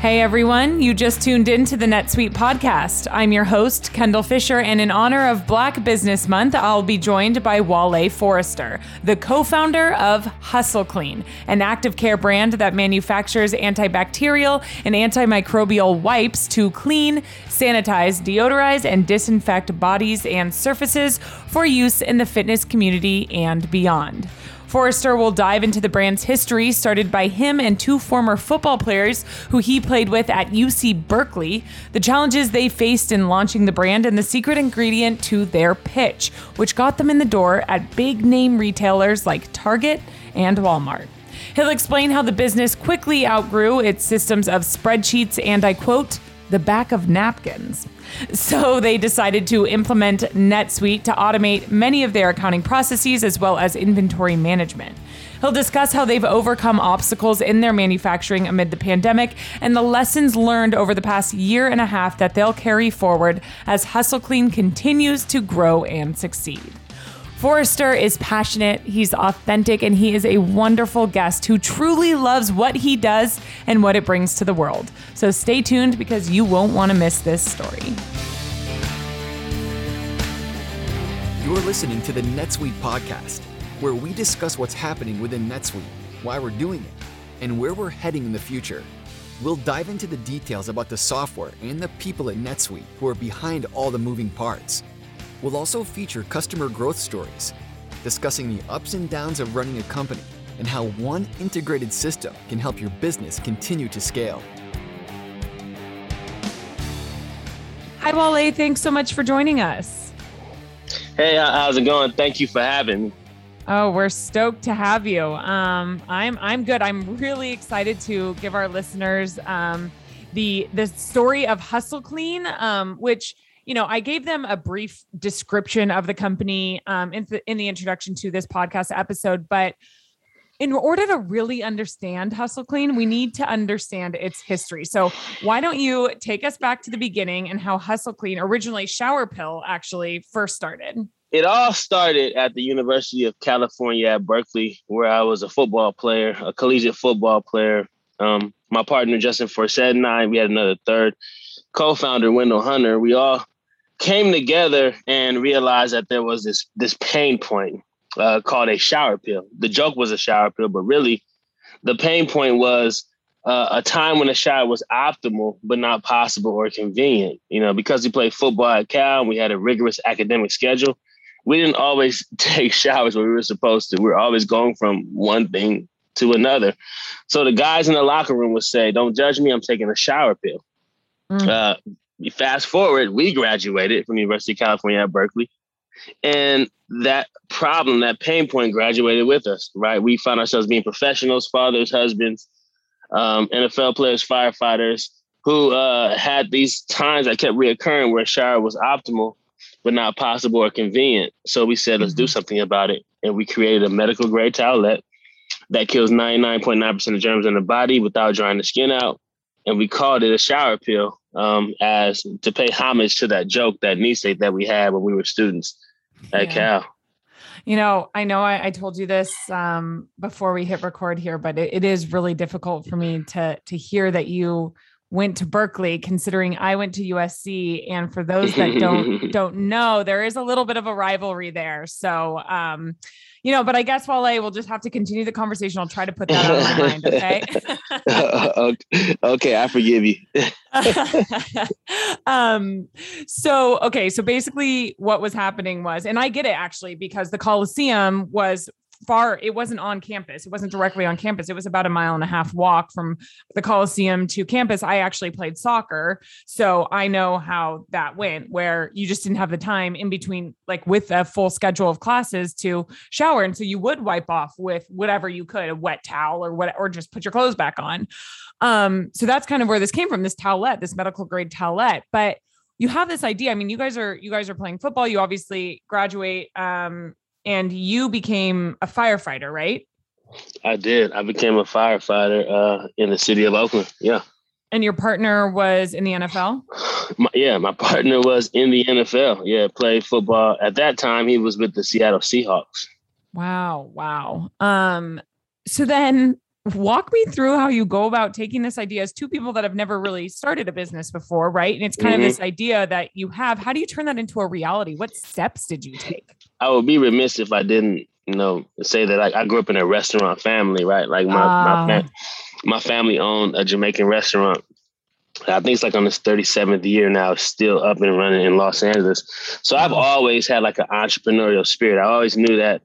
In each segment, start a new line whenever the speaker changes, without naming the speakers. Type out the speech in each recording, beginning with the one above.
Hey everyone, you just tuned in to the NetSuite podcast. I'm your host, Kendall Fisher, and in honor of Black Business Month, I'll be joined by Wale Forrester, the co founder of Hustle Clean, an active care brand that manufactures antibacterial and antimicrobial wipes to clean, sanitize, deodorize, and disinfect bodies and surfaces for use in the fitness community and beyond. Forrester will dive into the brand's history, started by him and two former football players who he played with at UC Berkeley, the challenges they faced in launching the brand, and the secret ingredient to their pitch, which got them in the door at big name retailers like Target and Walmart. He'll explain how the business quickly outgrew its systems of spreadsheets and, I quote, the back of napkins. So they decided to implement NetSuite to automate many of their accounting processes as well as inventory management. He'll discuss how they've overcome obstacles in their manufacturing amid the pandemic and the lessons learned over the past year and a half that they'll carry forward as Hustle Clean continues to grow and succeed. Forrester is passionate, he's authentic, and he is a wonderful guest who truly loves what he does and what it brings to the world. So stay tuned because you won't want to miss this story.
You're listening to the NetSuite podcast, where we discuss what's happening within NetSuite, why we're doing it, and where we're heading in the future. We'll dive into the details about the software and the people at NetSuite who are behind all the moving parts We'll also feature customer growth stories, discussing the ups and downs of running a company and how one integrated system can help your business continue to scale.
Hi, Wale. Thanks so much for joining us.
Hey, how's it going? Thank you for having me.
Oh, we're stoked to have you. Um, I'm I'm good. I'm really excited to give our listeners um, the the story of Hustle Clean, um, which you know, I gave them a brief description of the company um, in, the, in the introduction to this podcast episode, but in order to really understand Hustle Clean, we need to understand its history. So, why don't you take us back to the beginning and how Hustle Clean, originally Shower Pill, actually first started?
It all started at the University of California at Berkeley, where I was a football player, a collegiate football player. Um, my partner Justin Forsett and I, we had another third co-founder, Wendell Hunter. We all came together and realized that there was this this pain point uh, called a shower pill. The joke was a shower pill, but really, the pain point was uh, a time when a shower was optimal but not possible or convenient. You know, because we played football at Cal, and we had a rigorous academic schedule. We didn't always take showers when we were supposed to. We were always going from one thing to another. So the guys in the locker room would say, "Don't judge me. I'm taking a shower pill." Mm. Uh, fast forward, we graduated from the University of California at Berkeley. And that problem, that pain point graduated with us, right? We found ourselves being professionals, fathers, husbands, um, NFL players, firefighters, who uh, had these times that kept reoccurring where shower was optimal, but not possible or convenient. So we said, let's do mm-hmm. something about it. And we created a medical grade towelette that kills 99.9% of germs in the body without drying the skin out. And we called it a shower pill um, as to pay homage to that joke, that knee state that we had when we were students at yeah. Cal.
You know, I know I, I told you this um, before we hit record here, but it, it is really difficult for me to to hear that you went to Berkeley, considering I went to USC. And for those that don't don't know, there is a little bit of a rivalry there. So um, you know, but I guess while Wale will just have to continue the conversation. I'll try to put that on my mind.
Okay. okay, I forgive you.
um, so okay, so basically what was happening was, and I get it actually, because the Coliseum was far it wasn't on campus. It wasn't directly on campus. It was about a mile and a half walk from the coliseum to campus. I actually played soccer so i know how that went where you just didn't have the time in between like with a full schedule of classes to shower. And so you would wipe off with whatever you could a wet towel or what or just put your clothes back on. Um so that's kind of where this came from this towelette this medical grade towelette. But you have this idea. I mean you guys are you guys are playing football. You obviously graduate um and you became a firefighter, right?
I did. I became a firefighter uh, in the city of Oakland. Yeah.
And your partner was in the NFL?
My, yeah, my partner was in the NFL. Yeah, played football. At that time, he was with the Seattle Seahawks.
Wow, wow. Um, so then walk me through how you go about taking this idea as two people that have never really started a business before, right? And it's kind mm-hmm. of this idea that you have. How do you turn that into a reality? What steps did you take?
I would be remiss if I didn't, you know, say that I, I grew up in a restaurant family, right? Like my uh, my, my family owned a Jamaican restaurant. I think it's like on its 37th year now, still up and running in Los Angeles. So I've always had like an entrepreneurial spirit. I always knew that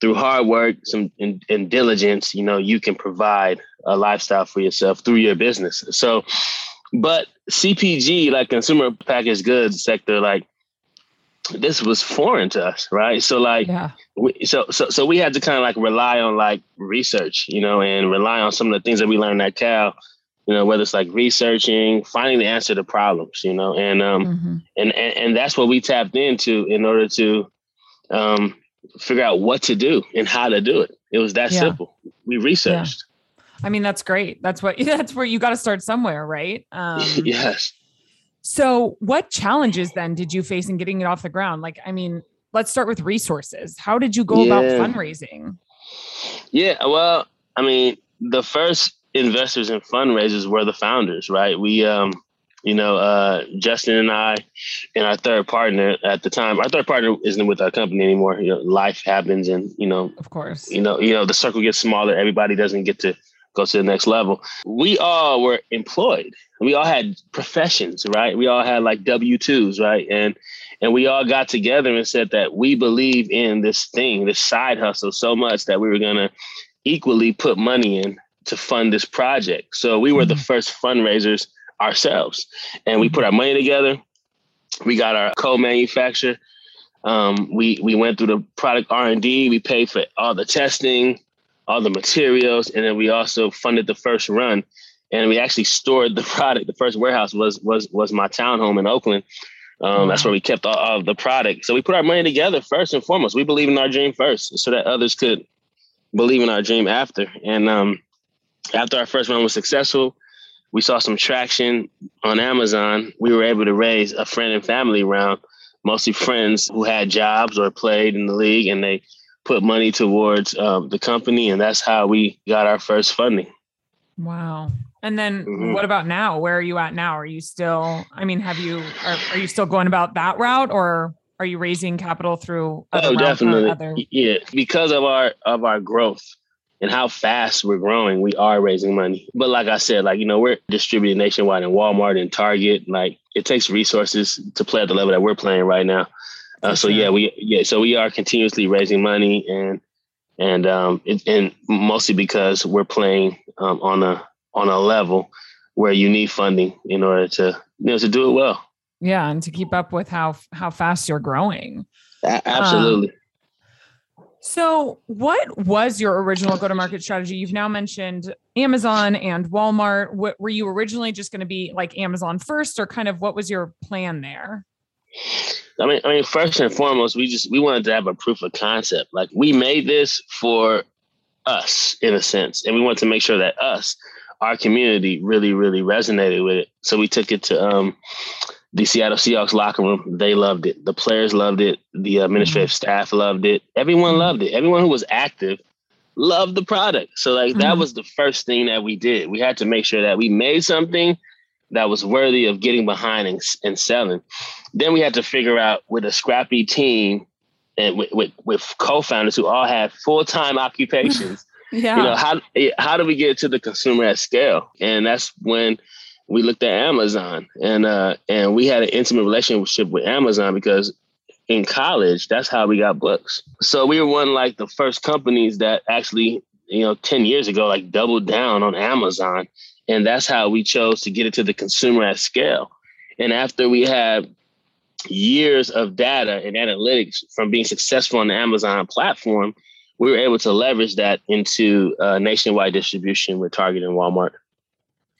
through hard work some and, and, diligence you know you can provide a lifestyle for yourself through your business so but cpg like consumer packaged goods sector like this was foreign to us right so like yeah. we, so so so we had to kind of like rely on like research you know and rely on some of the things that we learned at cal you know whether it's like researching finding the answer to problems you know and um mm-hmm. and, and and that's what we tapped into in order to um figure out what to do and how to do it. It was that yeah. simple. We researched.
Yeah. I mean, that's great. That's what that's where you got to start somewhere, right?
Um, yes.
So, what challenges then did you face in getting it off the ground? Like, I mean, let's start with resources. How did you go yeah. about fundraising?
Yeah, well, I mean, the first investors and fundraisers were the founders, right? We um you know, uh, Justin and I and our third partner at the time, our third partner isn't with our company anymore. You know, life happens and, you know,
of course,
you know, you know, the circle gets smaller. Everybody doesn't get to go to the next level. We all were employed. We all had professions, right? We all had like W-2s, right? And, and we all got together and said that we believe in this thing, this side hustle so much that we were going to equally put money in to fund this project. So we were mm-hmm. the first fundraisers ourselves. And we put our money together. We got our co-manufacturer. Um, we we went through the product R and D. We paid for all the testing, all the materials, and then we also funded the first run. And we actually stored the product. The first warehouse was was was my townhome in Oakland. Um, that's where we kept all, all, of the product. So we put our money together first and foremost. We believe in our dream first, so that others could believe in our dream after. And um, after our first run was successful, we saw some traction on Amazon. We were able to raise a friend and family round, mostly friends who had jobs or played in the league, and they put money towards um, the company, and that's how we got our first funding.
Wow. And then mm-hmm. what about now? Where are you at now? Are you still, I mean, have you, are, are you still going about that route or are you raising capital through?
oh, definitely. Other- yeah. Because of our, of our growth, and how fast we're growing, we are raising money. But like I said, like, you know, we're distributed nationwide in Walmart and Target. Like it takes resources to play at the level that we're playing right now. Uh, so yeah, we yeah, so we are continuously raising money and and um it, and mostly because we're playing um, on a on a level where you need funding in order to you know to do it well.
Yeah, and to keep up with how how fast you're growing.
A- absolutely. Um,
so, what was your original go to market strategy? You've now mentioned Amazon and Walmart. What, were you originally just going to be like Amazon first, or kind of what was your plan there?
I mean, I mean, first and foremost, we just we wanted to have a proof of concept. Like we made this for us in a sense, and we wanted to make sure that us, our community, really, really resonated with it. So we took it to um, the Seattle Seahawks locker room, they loved it. The players loved it. The administrative mm-hmm. staff loved it. Everyone mm-hmm. loved it. Everyone who was active loved the product. So like mm-hmm. that was the first thing that we did. We had to make sure that we made something that was worthy of getting behind and, and selling. Then we had to figure out with a scrappy team and with, with, with co-founders who all had full-time occupations. yeah. You know, how how do we get to the consumer at scale? And that's when we looked at Amazon and uh, and we had an intimate relationship with Amazon because in college, that's how we got books. So we were one like the first companies that actually, you know, 10 years ago, like doubled down on Amazon. And that's how we chose to get it to the consumer at scale. And after we had years of data and analytics from being successful on the Amazon platform, we were able to leverage that into uh, nationwide distribution with Target and Walmart.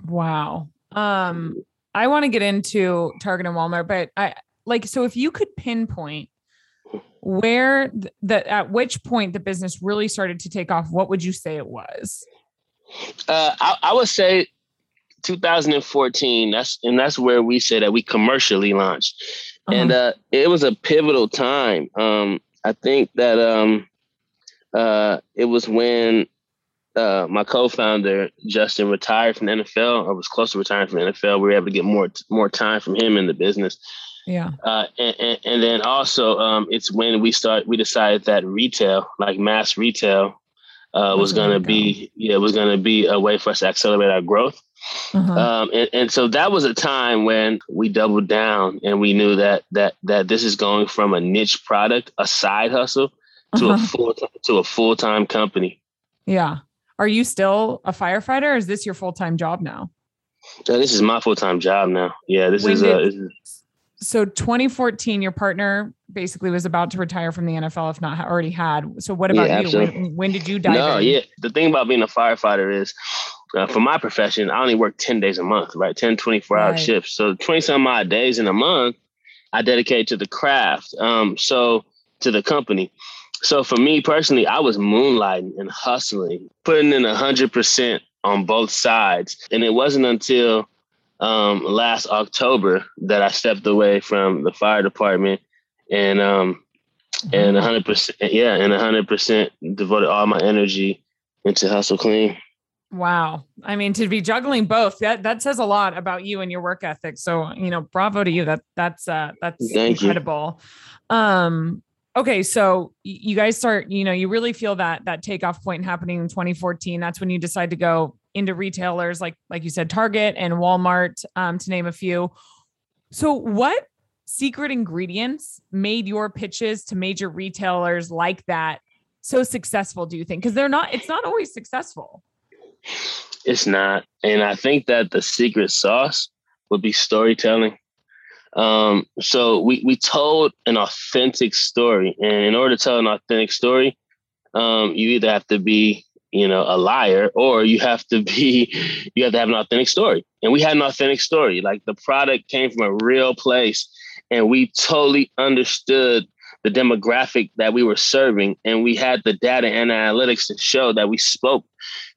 Wow. Um, I want to get into Target and Walmart, but I like so if you could pinpoint where the at which point the business really started to take off, what would you say it was?
Uh, I, I would say 2014. That's and that's where we said that we commercially launched, uh-huh. and uh, it was a pivotal time. Um, I think that um, uh, it was when uh, my co-founder Justin retired from the NFL, I was close to retiring from the NFL. We were able to get more more time from him in the business.
Yeah.
Uh, and, and, and, then also, um, it's when we start. We decided that retail, like mass retail, uh, was going to be yeah was going to be a way for us to accelerate our growth. Uh-huh. Um, and, and so that was a time when we doubled down and we knew that that that this is going from a niche product, a side hustle, to uh-huh. a full to a full time company.
Yeah. Are you still a firefighter? Or is this your full time job now?
Yeah, this is my full time job now. Yeah, this is, uh, this is
so 2014 your partner basically was about to retire from the nfl if not already had so what about yeah, you when, when, did you dive no in?
yeah the thing about being a firefighter is uh, for my profession i only work 10 days a month right 10 24 hour right. shifts so 20 some odd days in a month i dedicate to the craft um so to the company so for me personally i was moonlighting and hustling putting in 100% on both sides and it wasn't until um, last October that I stepped away from the fire department and um, and 100 percent yeah and 100 percent devoted all my energy into hustle clean.
Wow. I mean, to be juggling both, that that says a lot about you and your work ethic. So, you know, bravo to you. That that's uh that's Thank incredible. You. Um okay, so you guys start, you know, you really feel that that takeoff point happening in 2014. That's when you decide to go into retailers like like you said Target and Walmart um, to name a few. So what secret ingredients made your pitches to major retailers like that so successful do you think because they're not it's not always successful
it's not and i think that the secret sauce would be storytelling um, so we we told an authentic story and in order to tell an authentic story um, you either have to be you know, a liar, or you have to be, you have to have an authentic story. And we had an authentic story. Like the product came from a real place, and we totally understood the demographic that we were serving, and we had the data and analytics to show that we spoke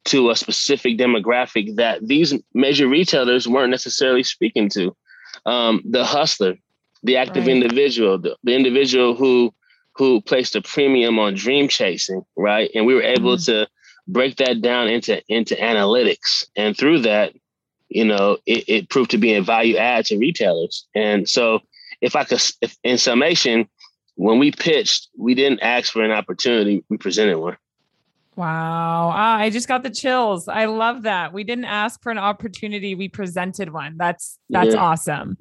to a specific demographic that these major retailers weren't necessarily speaking to. Um, the hustler, the active right. individual, the, the individual who who placed a premium on dream chasing, right? And we were able mm-hmm. to break that down into into analytics, and through that, you know, it, it proved to be a value add to retailers. And so, if I could, if, in summation, when we pitched, we didn't ask for an opportunity; we presented one.
Wow. Ah, I just got the chills. I love that. We didn't ask for an opportunity, we presented one. That's that's yeah. awesome.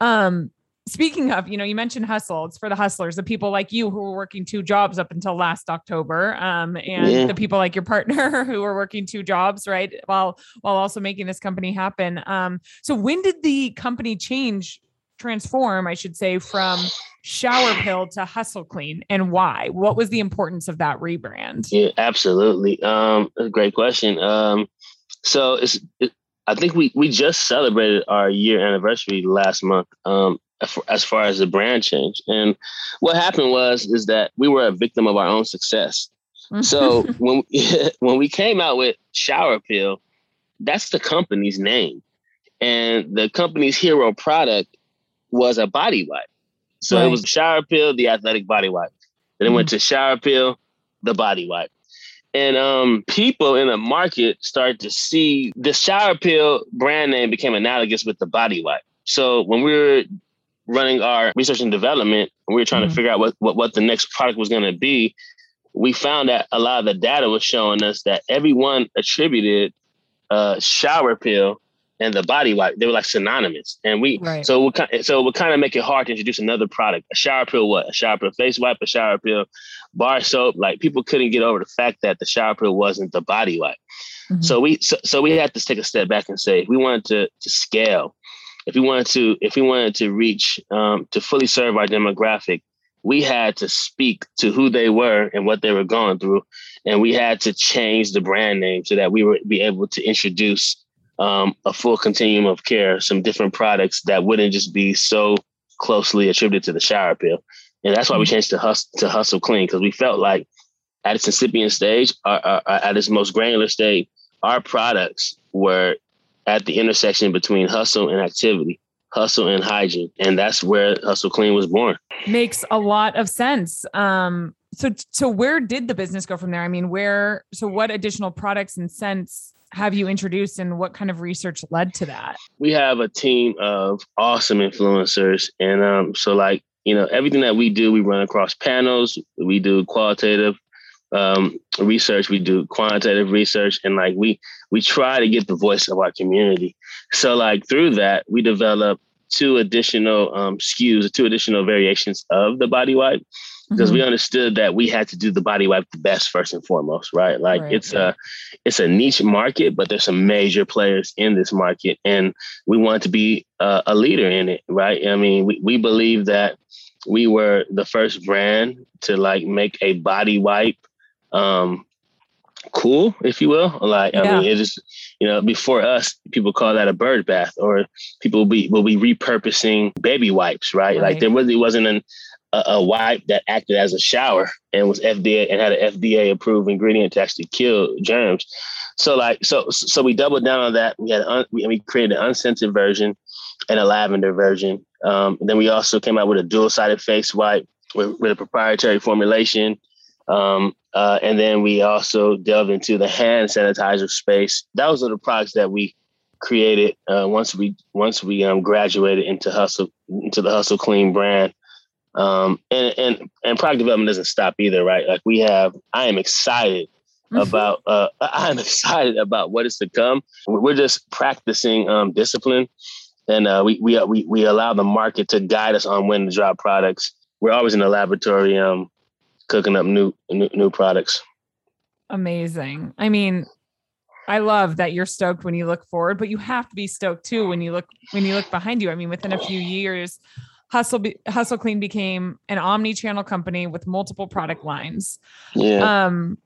Um speaking of, you know, you mentioned hustle. It's for the hustlers, the people like you who were working two jobs up until last October, um, and yeah. the people like your partner who were working two jobs, right, while while also making this company happen. Um, so when did the company change, transform, I should say, from Shower Pill to Hustle Clean, and why? What was the importance of that rebrand?
Yeah, absolutely. Um, a great question. Um, so it's. It, I think we we just celebrated our year anniversary last month. Um, as far as the brand change. And what happened was is that we were a victim of our own success. So when when we came out with Shower Pill, that's the company's name, and the company's hero product was a body wipe. So right. it was Shower Pill, the athletic body wipe. Then mm-hmm. it went to Shower Pill, the body wipe. And um, people in the market started to see the shower pill brand name became analogous with the body wipe. So when we were running our research and development, and we were trying mm-hmm. to figure out what, what, what the next product was going to be, we found that a lot of the data was showing us that everyone attributed uh, shower pill and the body wipe. They were like synonymous, and we right. so we so we kind of make it hard to introduce another product. A shower pill, what? A shower pill face wipe, a shower pill bar soap. Like people couldn't get over the fact that the shower pill wasn't the body wipe. Mm-hmm. So we so, so we had to take a step back and say we wanted to to scale if we wanted to if we wanted to reach um, to fully serve our demographic we had to speak to who they were and what they were going through and we had to change the brand name so that we would be able to introduce um, a full continuum of care some different products that wouldn't just be so closely attributed to the shower pill and that's why we mm-hmm. changed to hustle to hustle clean because we felt like at its incipient stage our, our, at its most granular stage our products were at the intersection between hustle and activity, hustle and hygiene. And that's where Hustle Clean was born.
Makes a lot of sense. Um, so so where did the business go from there? I mean, where so what additional products and scents have you introduced and what kind of research led to that?
We have a team of awesome influencers. And um, so like, you know, everything that we do, we run across panels, we do qualitative um, research, we do quantitative research, and like we we try to get the voice of our community. So like through that, we develop two additional um, SKUs, two additional variations of the body wipe because mm-hmm. we understood that we had to do the body wipe the best first and foremost, right? Like right, it's a it's a niche market, but there's some major players in this market, and we want to be uh, a leader in it, right? I mean, we we believe that we were the first brand to like make a body wipe um cool, if you will. Like, yeah. I mean, it is, you know, before us, people call that a bird bath, or people will be will be repurposing baby wipes, right? right. Like there really wasn't an, a, a, wipe that acted as a shower and was FDA and had an FDA approved ingredient to actually kill germs. So like, so so we doubled down on that. We had un, we, we created an unscented version and a lavender version. Um, then we also came out with a dual sided face wipe with, with a proprietary formulation um, uh, and then we also delved into the hand sanitizer space. Those are the products that we created uh, once we once we um, graduated into hustle into the hustle clean brand. Um, and and and product development doesn't stop either, right? Like we have, I am excited mm-hmm. about uh, I'm excited about what is to come. We're just practicing um, discipline, and uh, we we we we allow the market to guide us on when to drop products. We're always in the laboratory um, cooking up new, new new products.
Amazing. I mean, I love that you're stoked when you look forward, but you have to be stoked too when you look when you look behind you. I mean, within a few years, Hustle Be- Hustle Clean became an omni-channel company with multiple product lines. Yeah. Um,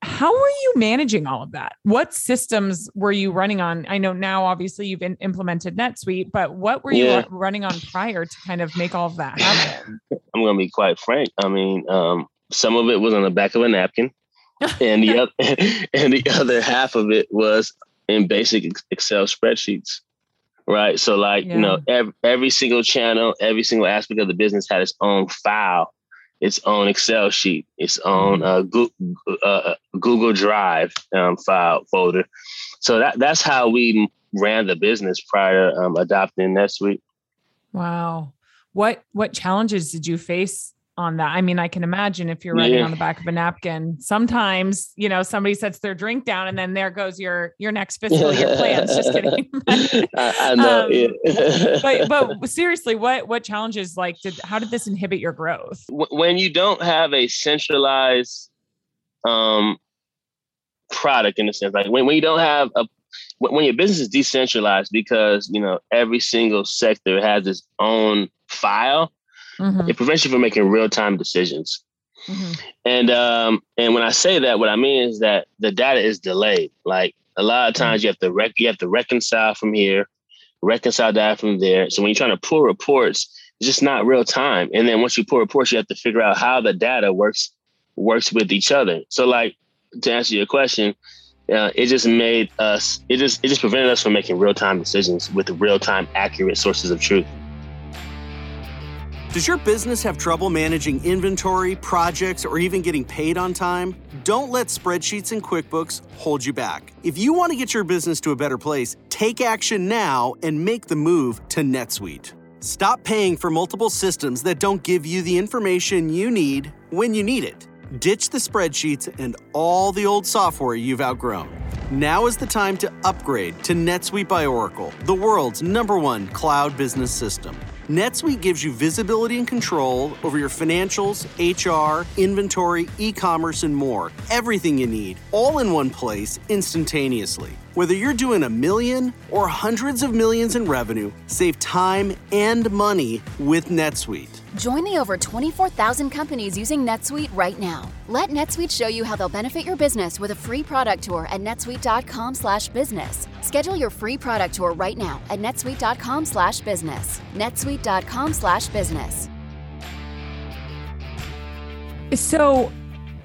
how were you managing all of that? What systems were you running on? I know now, obviously, you've in, implemented NetSuite, but what were yeah. you running on prior to kind of make all of that happen?
I'm going to be quite frank. I mean, um, some of it was on the back of a napkin, and the other and the other half of it was in basic Excel spreadsheets. Right. So, like, yeah. you know, every, every single channel, every single aspect of the business had its own file its own Excel sheet, its own mm-hmm. uh, uh, uh, Google Drive um, file folder. So that that's how we ran the business prior to um, adopting NetSuite.
Wow, what what challenges did you face on that. I mean, I can imagine if you're writing yeah. on the back of a napkin, sometimes, you know, somebody sets their drink down and then there goes your your next fiscal year plans. Just kidding. I, I, know. Um, yeah. but but seriously, what what challenges like did how did this inhibit your growth?
When you don't have a centralized um product in a sense, like when, when you don't have a when your business is decentralized because you know every single sector has its own file Mm-hmm. It prevents you from making real time decisions. Mm-hmm. And um, and when I say that, what I mean is that the data is delayed. Like a lot of mm-hmm. times, you have to rec- you have to reconcile from here, reconcile that from there. So when you're trying to pull reports, it's just not real time. And then once you pull reports, you have to figure out how the data works works with each other. So like to answer your question, uh, it just made us it just it just prevented us from making real time decisions with real time accurate sources of truth.
Does your business have trouble managing inventory, projects, or even getting paid on time? Don't let spreadsheets and QuickBooks hold you back. If you want to get your business to a better place, take action now and make the move to NetSuite. Stop paying for multiple systems that don't give you the information you need when you need it. Ditch the spreadsheets and all the old software you've outgrown. Now is the time to upgrade to NetSuite by Oracle, the world's number one cloud business system. NetSuite gives you visibility and control over your financials, HR, inventory, e commerce, and more. Everything you need, all in one place, instantaneously. Whether you're doing a million or hundreds of millions in revenue, save time and money with NetSuite.
Join the over 24,000 companies using NetSuite right now. Let NetSuite show you how they'll benefit your business with a free product tour at netsuite.com/business. Schedule your free product tour right now at netsuite.com/business. netsuite.com/business.
So,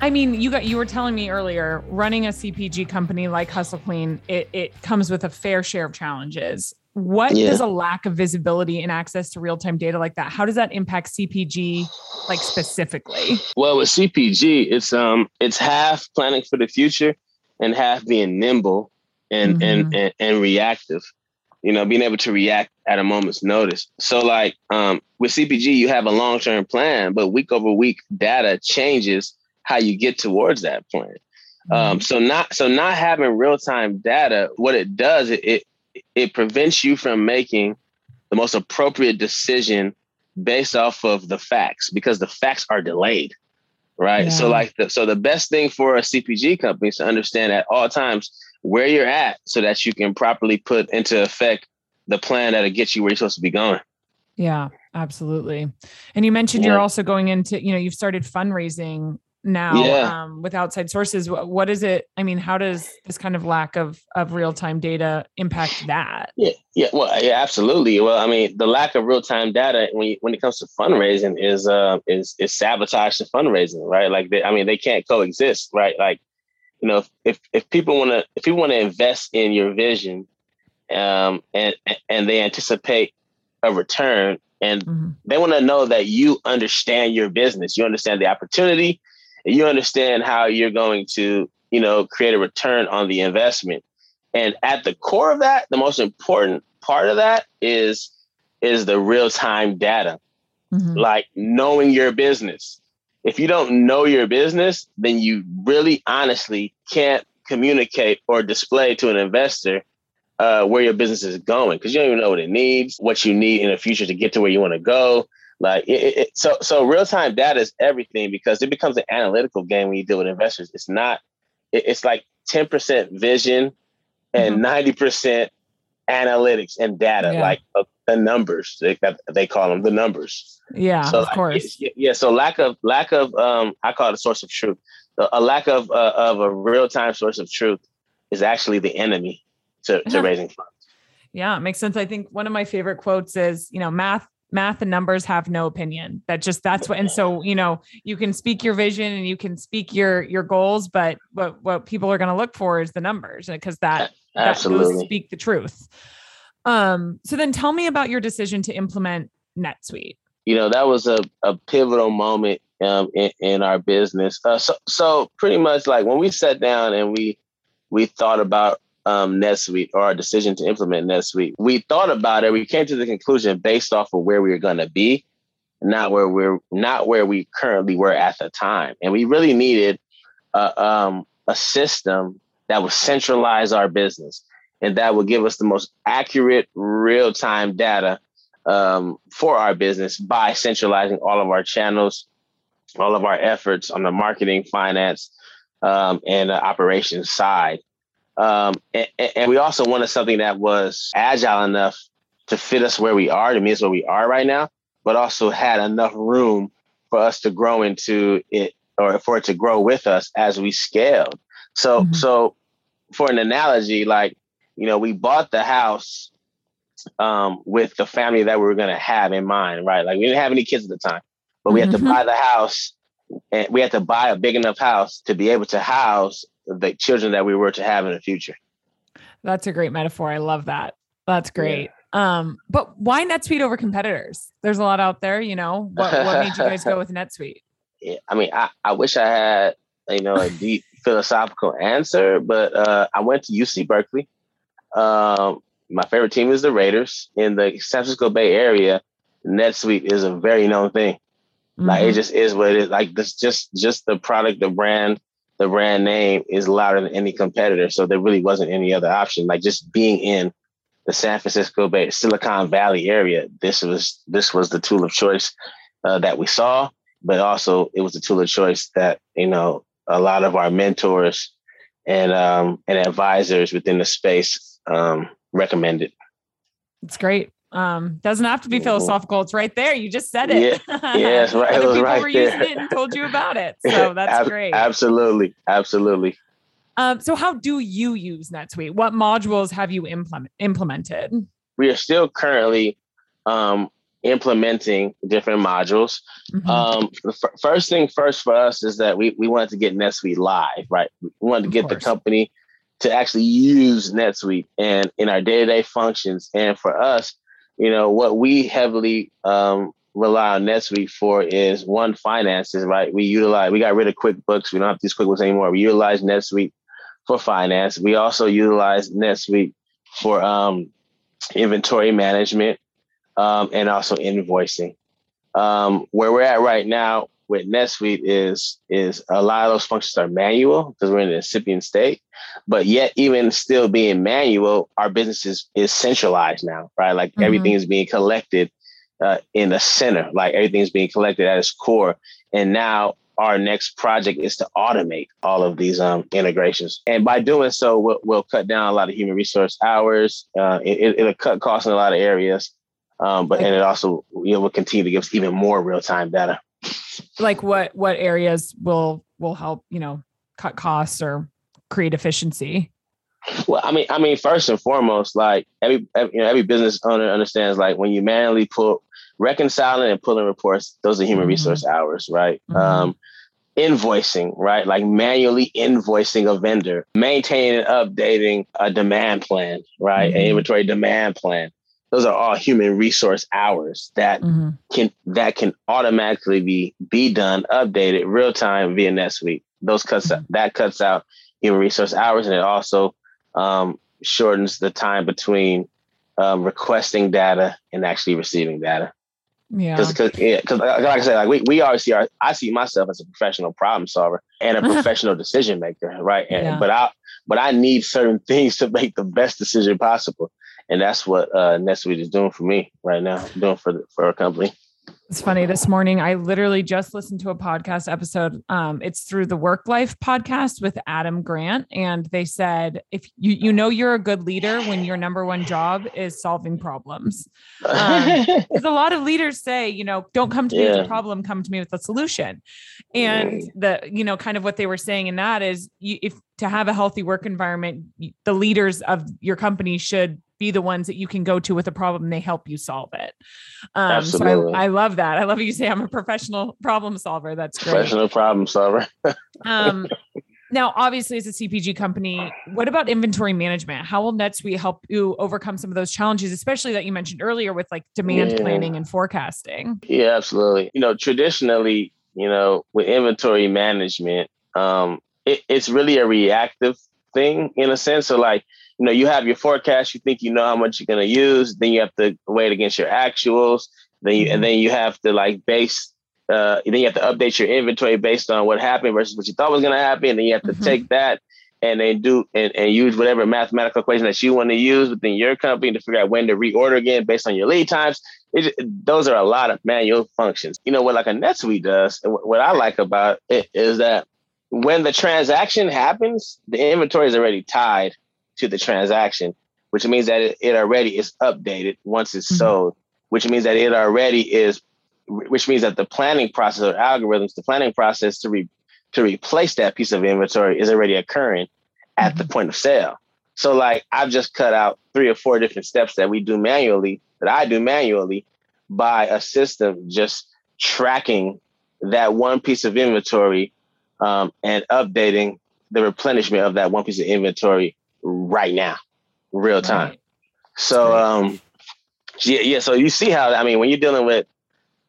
I mean, you got you were telling me earlier, running a CPG company like Hustle Clean, it, it comes with a fair share of challenges what yeah. does a lack of visibility and access to real-time data like that how does that impact cpg like specifically
well with cpg it's um it's half planning for the future and half being nimble and mm-hmm. and, and and reactive you know being able to react at a moment's notice so like um with cpg you have a long-term plan but week over week data changes how you get towards that plan um, mm-hmm. so not so not having real-time data what it does it, it it prevents you from making the most appropriate decision based off of the facts because the facts are delayed right yeah. so like the, so the best thing for a cpg company is to understand at all times where you're at so that you can properly put into effect the plan that'll get you where you're supposed to be going
yeah absolutely and you mentioned yeah. you're also going into you know you've started fundraising now yeah. um, with outside sources what is it i mean how does this kind of lack of of real-time data impact that
yeah yeah well yeah absolutely well i mean the lack of real-time data when you, when it comes to fundraising is uh is is sabotage to fundraising right like they, i mean they can't coexist right like you know if if people want to if people want to invest in your vision um and and they anticipate a return and mm-hmm. they want to know that you understand your business you understand the opportunity you understand how you're going to, you know, create a return on the investment. And at the core of that, the most important part of that is is the real-time data. Mm-hmm. Like knowing your business. If you don't know your business, then you really honestly can't communicate or display to an investor uh, where your business is going because you don't even know what it needs, what you need in the future to get to where you want to go. Like it, it, so, so real time data is everything because it becomes an analytical game when you deal with investors. It's not. It, it's like ten percent vision and mm-hmm. 90 mm-hmm. percent analytics and data, yeah. like uh, the numbers. They, they call them the numbers.
Yeah,
so
of like,
course. Yeah, so lack of lack of um, I call it a source of truth. A lack of uh, of a real time source of truth is actually the enemy to, to raising funds.
Yeah, it makes sense. I think one of my favorite quotes is, you know, math math and numbers have no opinion. That just that's what and so you know you can speak your vision and you can speak your your goals but what what people are going to look for is the numbers because that
absolutely
that speak the truth. Um so then tell me about your decision to implement netsuite.
You know that was a, a pivotal moment um in, in our business. Uh, so so pretty much like when we sat down and we we thought about um, NetSuite or our decision to implement NetSuite, we thought about it. We came to the conclusion based off of where we were going to be, not where we're not where we currently were at the time. And we really needed a, um, a system that would centralize our business and that would give us the most accurate real time data um, for our business by centralizing all of our channels, all of our efforts on the marketing, finance, um, and uh, operations side. Um, and, and, we also wanted something that was agile enough to fit us where we are, to meet us where we are right now, but also had enough room for us to grow into it or for it to grow with us as we scaled. So, mm-hmm. so for an analogy, like, you know, we bought the house um, with the family that we were going to have in mind, right? Like we didn't have any kids at the time, but we mm-hmm. had to mm-hmm. buy the house and we had to buy a big enough house to be able to house the children that we were to have in the future.
That's a great metaphor. I love that. That's great. Yeah. Um, but why NetSuite over competitors? There's a lot out there, you know. What, what made you guys go with NetSuite?
Yeah, I mean, I, I wish I had, you know, a deep philosophical answer, but uh, I went to UC Berkeley. Um, my favorite team is the Raiders in the San Francisco Bay Area. NetSuite is a very known thing. Mm-hmm. Like it mm-hmm. just is what it is. Like this, just just the product, the brand, the brand name is louder than any competitor. So there really wasn't any other option. Like just being in the San Francisco Bay, Silicon Valley area, this was this was the tool of choice uh, that we saw, but also it was the tool of choice that you know a lot of our mentors and um, and advisors within the space um, recommended.
It's great. Um, doesn't have to be philosophical. It's right there. You just said it.
Yeah, yes, right. Other
people
right
were
there.
using it and told you about it. So that's Ab- great.
Absolutely, absolutely.
Um, so how do you use NetSuite? What modules have you implement implemented?
We are still currently um, implementing different modules. Mm-hmm. Um, the f- first thing first for us is that we we wanted to get NetSuite live, right? We wanted to get the company to actually use NetSuite and in our day to day functions. And for us, you know, what we heavily um, rely on NetSuite for is one finances, right? We utilize, we got rid of QuickBooks. We don't have these QuickBooks anymore. We utilize NetSuite for finance. We also utilize NetSuite for um, inventory management um, and also invoicing. Um, where we're at right now with NetSuite is is a lot of those functions are manual because we're in the incipient state, but yet even still being manual, our business is, is centralized now, right? Like mm-hmm. everything is being collected uh, in the center, like everything is being collected at its core, and now our next project is to automate all of these um, integrations. And by doing so, we'll, we'll, cut down a lot of human resource hours. Uh, it, will cut costs in a lot of areas, um, but and it also you know, will continue to give us even more real time data.
Like what what areas will will help you know cut costs or create efficiency?
Well, I mean, I mean, first and foremost, like every, every you know every business owner understands, like when you manually pull reconciling and pulling reports, those are human mm-hmm. resource hours, right? Mm-hmm. Um, invoicing, right? Like manually invoicing a vendor, maintaining and updating a demand plan, right? Mm-hmm. An inventory demand plan. Those are all human resource hours that mm-hmm. can that can automatically be be done, updated real time via NetSuite. Those cuts mm-hmm. that cuts out human resource hours, and it also um, shortens the time between um, requesting data and actually receiving data.
Yeah.
Because yeah, cause like I said, like we, we always see our, I see myself as a professional problem solver and a professional decision maker, right? And yeah. but I but I need certain things to make the best decision possible. And that's what uh NetSuite is doing for me right now, doing for the, for our company.
It's funny. This morning, I literally just listened to a podcast episode. Um, it's through the Work Life podcast with Adam Grant, and they said if you you know you're a good leader when your number one job is solving problems. Um, because a lot of leaders say, you know, don't come to me with a problem, come to me with a solution. And the you know, kind of what they were saying in that is, you, if to have a healthy work environment, the leaders of your company should be the ones that you can go to with a problem and they help you solve it. Um, Absolutely. So I, I, love that. I love you say I'm a professional problem solver. That's
great. Professional problem solver.
um, now, obviously, as a CPG company, what about inventory management? How will NetSuite help you overcome some of those challenges, especially that you mentioned earlier with like demand yeah. planning and forecasting?
Yeah, absolutely. You know, traditionally, you know, with inventory management, um, it, it's really a reactive thing in a sense. So, like, you know, you have your forecast, you think you know how much you're gonna use, then you have to weigh it against your actuals, then you and mm-hmm. then you have to like base uh then you have to update your inventory based on what happened versus what you thought was gonna happen. And then you have to mm-hmm. take that and then do and, and use whatever mathematical equation that you want to use within your company to figure out when to reorder again based on your lead times. It, those are a lot of manual functions. You know what like a NetSuite does, and what I like about it is that when the transaction happens, the inventory is already tied to the transaction, which means that it, it already is updated once it's mm-hmm. sold, which means that it already is, which means that the planning process or algorithms, the planning process to re, to replace that piece of inventory is already occurring at mm-hmm. the point of sale. So like I've just cut out three or four different steps that we do manually, that I do manually by a system just tracking that one piece of inventory um, and updating the replenishment of that one piece of inventory right now, real time. Right. So um yeah, yeah. So you see how I mean when you're dealing with,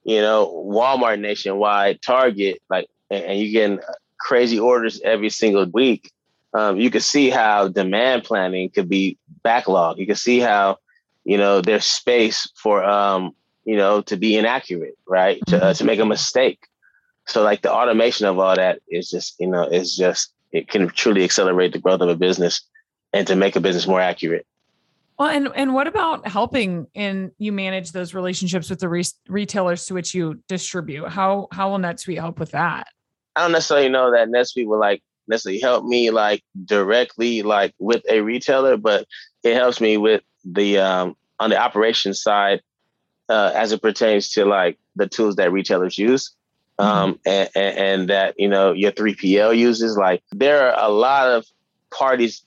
you know, Walmart nationwide, Target, like and you're getting crazy orders every single week, um, you can see how demand planning could be backlog. You can see how, you know, there's space for um, you know, to be inaccurate, right? Mm-hmm. To uh, to make a mistake. So like the automation of all that is just, you know, is just it can truly accelerate the growth of a business and to make a business more accurate.
Well, and and what about helping in you manage those relationships with the re- retailers to which you distribute? How how will NetSuite help with that?
I don't necessarily know that NetSuite will like necessarily help me like directly like with a retailer, but it helps me with the um on the operations side uh, as it pertains to like the tools that retailers use. Mm-hmm. Um, and, and, and that you know your 3PL uses like there are a lot of parties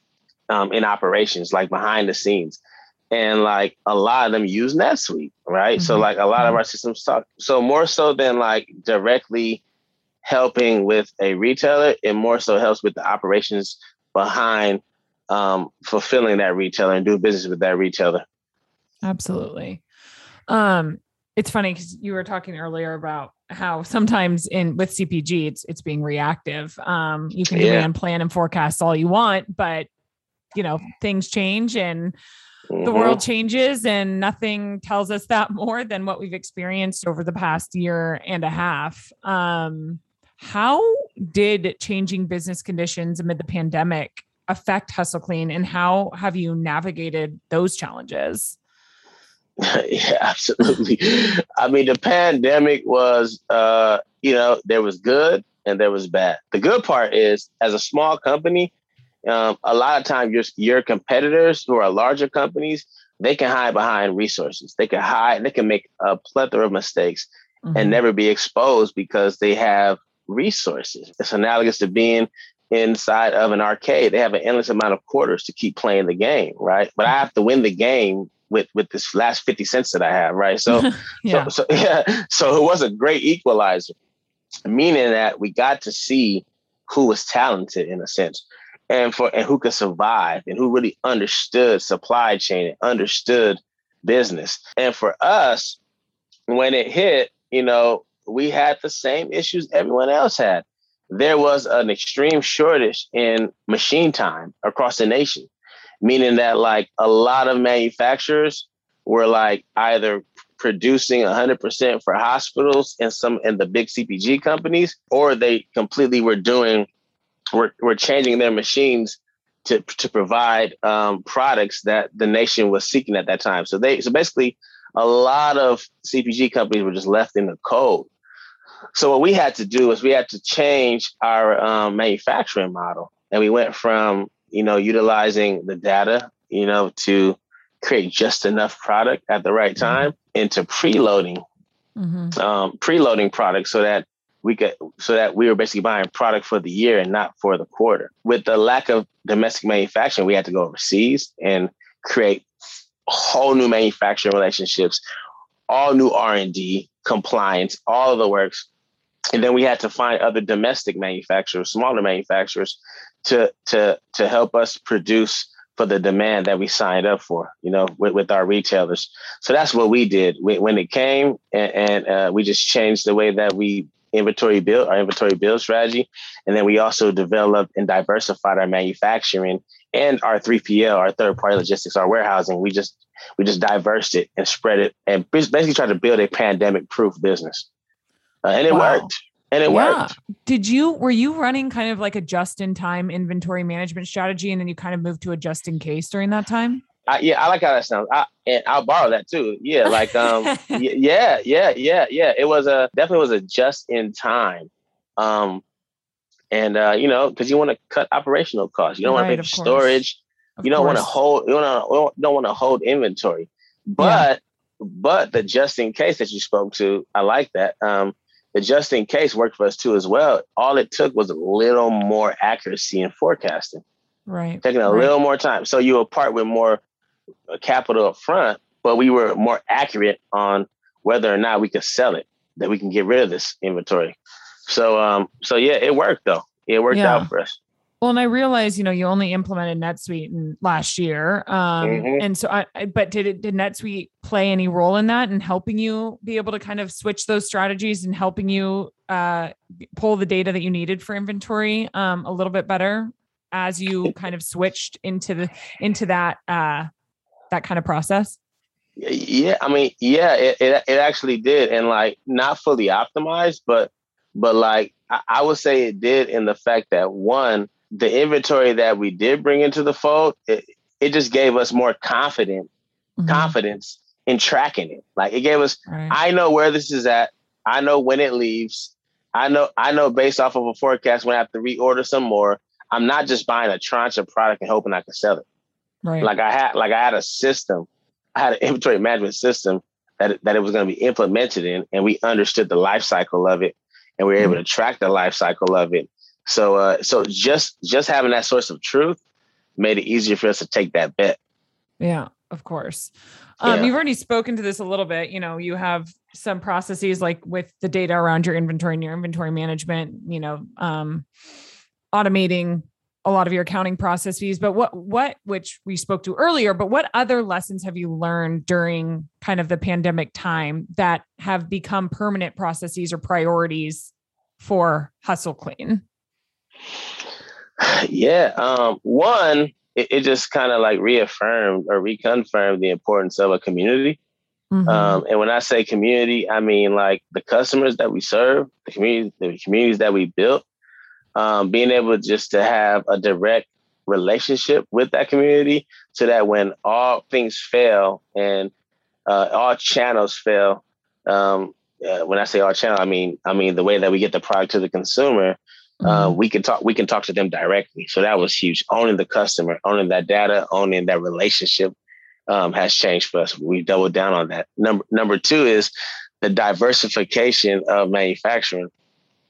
um, in operations, like behind the scenes. And like a lot of them use NetSuite, right? Mm-hmm. So like a lot of mm-hmm. our systems talk. So more so than like directly helping with a retailer, it more so helps with the operations behind um, fulfilling that retailer and do business with that retailer.
Absolutely. Um, it's funny because you were talking earlier about how sometimes in with CPG it's it's being reactive. Um, you can demand, yeah. plan, and forecast all you want, but you know things change and mm-hmm. the world changes, and nothing tells us that more than what we've experienced over the past year and a half. Um, how did changing business conditions amid the pandemic affect Hustle Clean, and how have you navigated those challenges?
yeah, absolutely. I mean, the pandemic was, uh, you know, there was good and there was bad. The good part is, as a small company, um, a lot of times your your competitors who are larger companies, they can hide behind resources. They can hide. They can make a plethora of mistakes mm-hmm. and never be exposed because they have resources. It's analogous to being inside of an arcade. They have an endless amount of quarters to keep playing the game, right? But I have to win the game with with this last 50 cents that I have, right? So yeah. so so yeah, so it was a great equalizer, meaning that we got to see who was talented in a sense. And for and who could survive and who really understood supply chain and understood business. And for us, when it hit, you know, we had the same issues everyone else had. There was an extreme shortage in machine time across the nation meaning that like a lot of manufacturers were like either producing 100% for hospitals and some and the big CPG companies, or they completely were doing were, were changing their machines to to provide um, products that the nation was seeking at that time. So they so basically a lot of CPG companies were just left in the cold. So what we had to do is we had to change our um, manufacturing model, and we went from you know, utilizing the data, you know, to create just enough product at the right mm-hmm. time into preloading, mm-hmm. um, preloading products so that we could, so that we were basically buying product for the year and not for the quarter. With the lack of domestic manufacturing, we had to go overseas and create whole new manufacturing relationships, all new R and D, compliance, all of the works. And then we had to find other domestic manufacturers, smaller manufacturers to to to help us produce for the demand that we signed up for, you know, with, with our retailers. So that's what we did when it came, and, and uh, we just changed the way that we inventory build our inventory build strategy, and then we also developed and diversified our manufacturing and our 3PL, our third party logistics, our warehousing. We just we just diversed it and spread it, and basically tried to build a pandemic proof business, uh, and it wow. worked and it yeah. worked.
Did you were you running kind of like a just in time inventory management strategy, and then you kind of moved to a just in case during that time?
I, yeah, I like how that sounds. I, and I'll borrow that too. Yeah, like um, yeah, yeah, yeah, yeah. It was a definitely was a just in time, um, and uh, you know, because you want to cut operational costs. You don't right, want to make storage. Of you don't want to hold. You don't don't want to hold inventory. But yeah. but the just in case that you spoke to, I like that. Um, the just in case worked for us too as well. All it took was a little more accuracy in forecasting.
Right.
Taking a
right.
little more time. So you were part with more capital up front, but we were more accurate on whether or not we could sell it, that we can get rid of this inventory. So um, so yeah, it worked though. It worked yeah. out for us.
Well, and I realized, you know, you only implemented NetSuite in last year, um, mm-hmm. and so I. But did it did NetSuite play any role in that and helping you be able to kind of switch those strategies and helping you uh, pull the data that you needed for inventory um, a little bit better as you kind of switched into the into that uh, that kind of process?
Yeah, I mean, yeah, it, it it actually did, and like not fully optimized, but but like I, I would say it did in the fact that one the inventory that we did bring into the fold, it, it just gave us more confident mm-hmm. confidence in tracking it. Like it gave us, right. I know where this is at. I know when it leaves. I know, I know based off of a forecast when I have to reorder some more. I'm not just buying a tranche of product and hoping I can sell it. Right. Like I had, like I had a system, I had an inventory management system that that it was going to be implemented in, and we understood the life cycle of it, and we were mm-hmm. able to track the life cycle of it so uh, so just just having that source of truth made it easier for us to take that bet.
Yeah, of course. Um, yeah. You've already spoken to this a little bit. You know, you have some processes like with the data around your inventory and your inventory management. You know, um, automating a lot of your accounting processes, but what what which we spoke to earlier, but what other lessons have you learned during kind of the pandemic time that have become permanent processes or priorities for Hustle Clean?
Yeah, um, one, it, it just kind of like reaffirmed or reconfirmed the importance of a community. Mm-hmm. Um, and when I say community, I mean like the customers that we serve, the community, the communities that we built, um, being able just to have a direct relationship with that community, so that when all things fail and uh, all channels fail, um, uh, when I say all channel, I mean I mean the way that we get the product to the consumer. Uh, mm-hmm. we can talk. We can talk to them directly. So that was huge. Owning the customer, owning that data, owning that relationship um, has changed for us. We doubled down on that. Number number two is the diversification of manufacturing,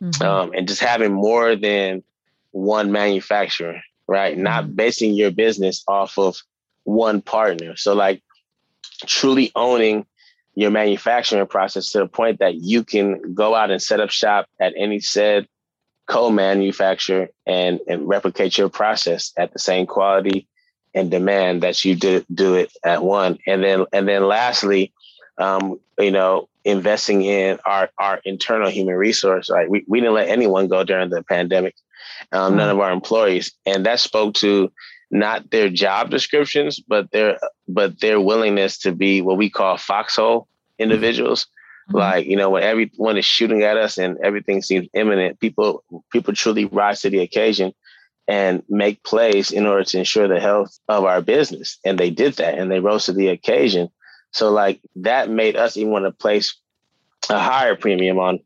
mm-hmm. um, and just having more than one manufacturer. Right, mm-hmm. not basing your business off of one partner. So like truly owning your manufacturing process to the point that you can go out and set up shop at any said co-manufacturer and, and replicate your process at the same quality and demand that you do, do it at one. And then and then lastly, um, you know, investing in our our internal human resource. Right, we we didn't let anyone go during the pandemic. Um, mm-hmm. None of our employees, and that spoke to not their job descriptions, but their but their willingness to be what we call foxhole individuals. Mm-hmm. Like, you know, when everyone is shooting at us and everything seems imminent, people people truly rise to the occasion and make plays in order to ensure the health of our business. And they did that and they rose to the occasion. So like that made us even want to place a higher premium on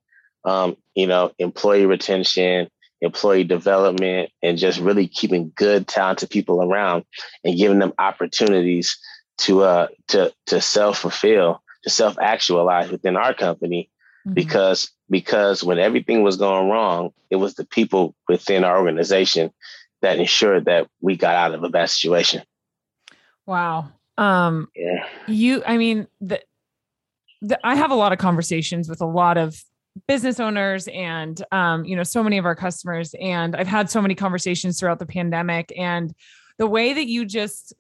um, you know, employee retention, employee development, and just really keeping good, talented people around and giving them opportunities to uh to to self-fulfill to self actualize within our company mm-hmm. because because when everything was going wrong, it was the people within our organization that ensured that we got out of a bad situation.
Wow. Um, yeah. You, I mean, the, the, I have a lot of conversations with a lot of business owners and, um, you know, so many of our customers, and I've had so many conversations throughout the pandemic. And the way that you just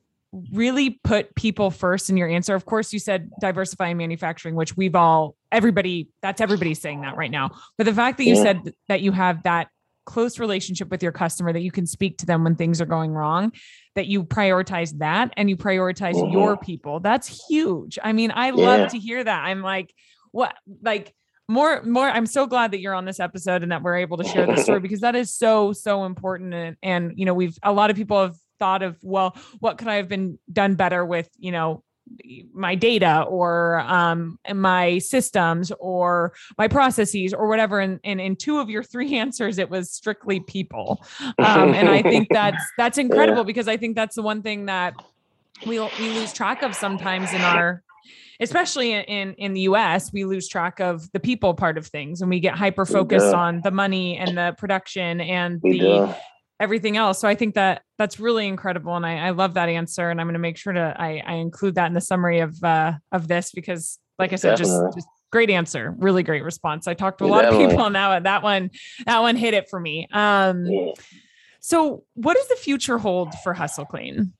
really put people first in your answer. Of course, you said diversifying manufacturing, which we've all, everybody, that's everybody saying that right now. But the fact that you yeah. said that you have that close relationship with your customer, that you can speak to them when things are going wrong, that you prioritize that and you prioritize mm-hmm. your people, that's huge. I mean, I yeah. love to hear that. I'm like, what, like, more more i'm so glad that you're on this episode and that we're able to share this story because that is so so important and, and you know we've a lot of people have thought of well what could i have been done better with you know my data or um, my systems or my processes or whatever. And, and in two of your three answers, it was strictly people. Um, and I think that's that's incredible yeah. because I think that's the one thing that we we lose track of sometimes in our especially in in the US we lose track of the people part of things and we get hyper focused on the money and the production and we the do everything else. So I think that that's really incredible. And I, I love that answer. And I'm going to make sure to, I, I include that in the summary of, uh, of this, because like I said, just, just great answer. Really great response. I talked to a lot Definitely. of people now that one, that one hit it for me. Um, yeah. so what does the future hold for Hustle Clean?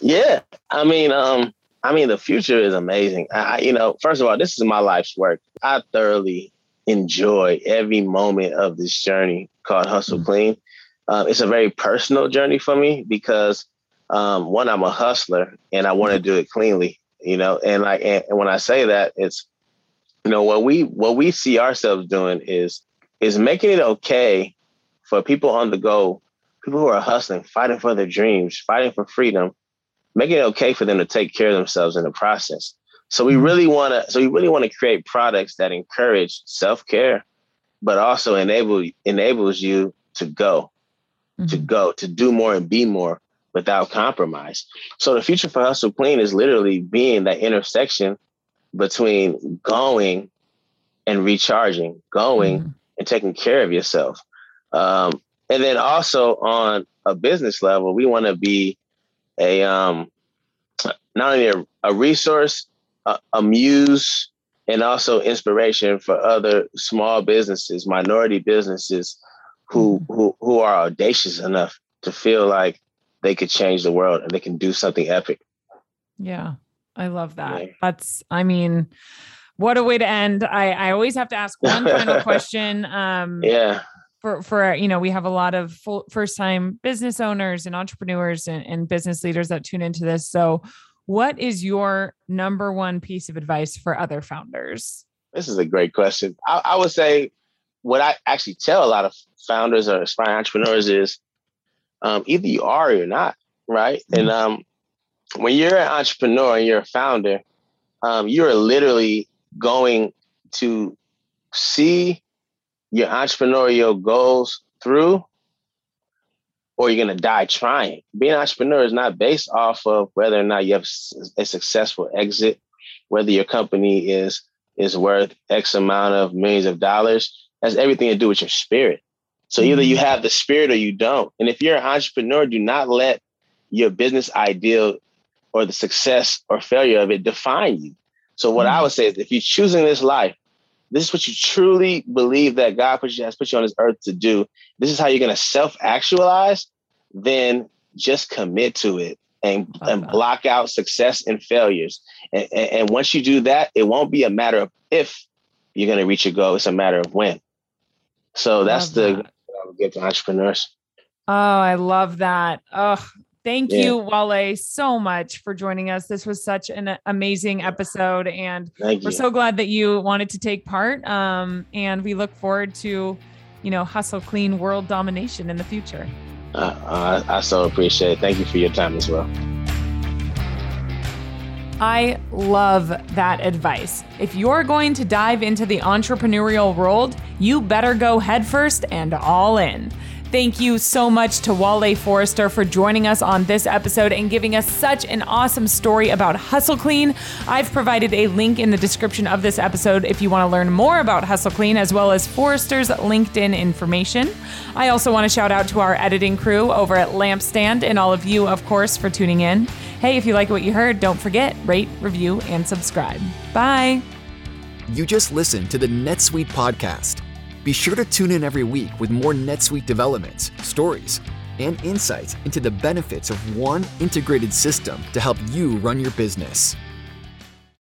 Yeah. I mean, um, I mean, the future is amazing. I, you know, first of all, this is my life's work. I thoroughly enjoy every moment of this journey called Hustle mm-hmm. Clean uh, it's a very personal journey for me because um, one, I'm a hustler and I want to do it cleanly, you know, and like, and, when I say that, it's, you know, what we what we see ourselves doing is is making it okay for people on the go, people who are hustling, fighting for their dreams, fighting for freedom, making it okay for them to take care of themselves in the process. So we mm-hmm. really want to so we really want to create products that encourage self-care, but also enable enables you to go mm-hmm. to go, to do more and be more without compromise. So the future for Hustle Clean is literally being that intersection between going and recharging, going mm-hmm. and taking care of yourself. Um, and then also on a business level, we want to be a um, not only a, a resource, a, a muse, and also inspiration for other small businesses, minority businesses who mm-hmm. who who are audacious enough to feel like they could change the world and they can do something epic.
Yeah. I love that. Yeah. That's I mean, what a way to end. I I always have to ask one final question. Um
Yeah.
For, for you know we have a lot of full, first time business owners and entrepreneurs and, and business leaders that tune into this so what is your number one piece of advice for other founders
this is a great question I, I would say what I actually tell a lot of founders or aspiring entrepreneurs is um, either you are or you're not, right? Mm-hmm. And um, when you're an entrepreneur and you're a founder, um, you're literally going to see your entrepreneurial goals through, or you're going to die trying. Being an entrepreneur is not based off of whether or not you have a successful exit, whether your company is is worth X amount of millions of dollars has everything to do with your spirit. So either you mm-hmm. have the spirit or you don't. And if you're an entrepreneur, do not let your business ideal or the success or failure of it define you. So what mm-hmm. I would say is if you're choosing this life, this is what you truly believe that God put you, has put you on this earth to do. This is how you're going to self-actualize. Then just commit to it and, and block out success and failures. And, and, and once you do that, it won't be a matter of if you're going to reach your goal. It's a matter of when. So that's the that. I would give to entrepreneurs.
Oh, I love that. Oh, thank yeah. you, Wale, so much for joining us. This was such an amazing episode, and we're so glad that you wanted to take part. Um, and we look forward to, you know, hustle clean world domination in the future.
Uh, uh, I so appreciate it. Thank you for your time as well.
I love that advice. If you're going to dive into the entrepreneurial world, you better go headfirst and all in. Thank you so much to Wale Forrester for joining us on this episode and giving us such an awesome story about Hustle Clean. I've provided a link in the description of this episode if you want to learn more about Hustle Clean as well as Forrester's LinkedIn information. I also want to shout out to our editing crew over at Lampstand and all of you, of course, for tuning in. Hey, if you like what you heard, don't forget, rate, review, and subscribe. Bye.
You just listened to the NetSuite podcast. Be sure to tune in every week with more NetSuite developments, stories, and insights into the benefits of one integrated system to help you run your business.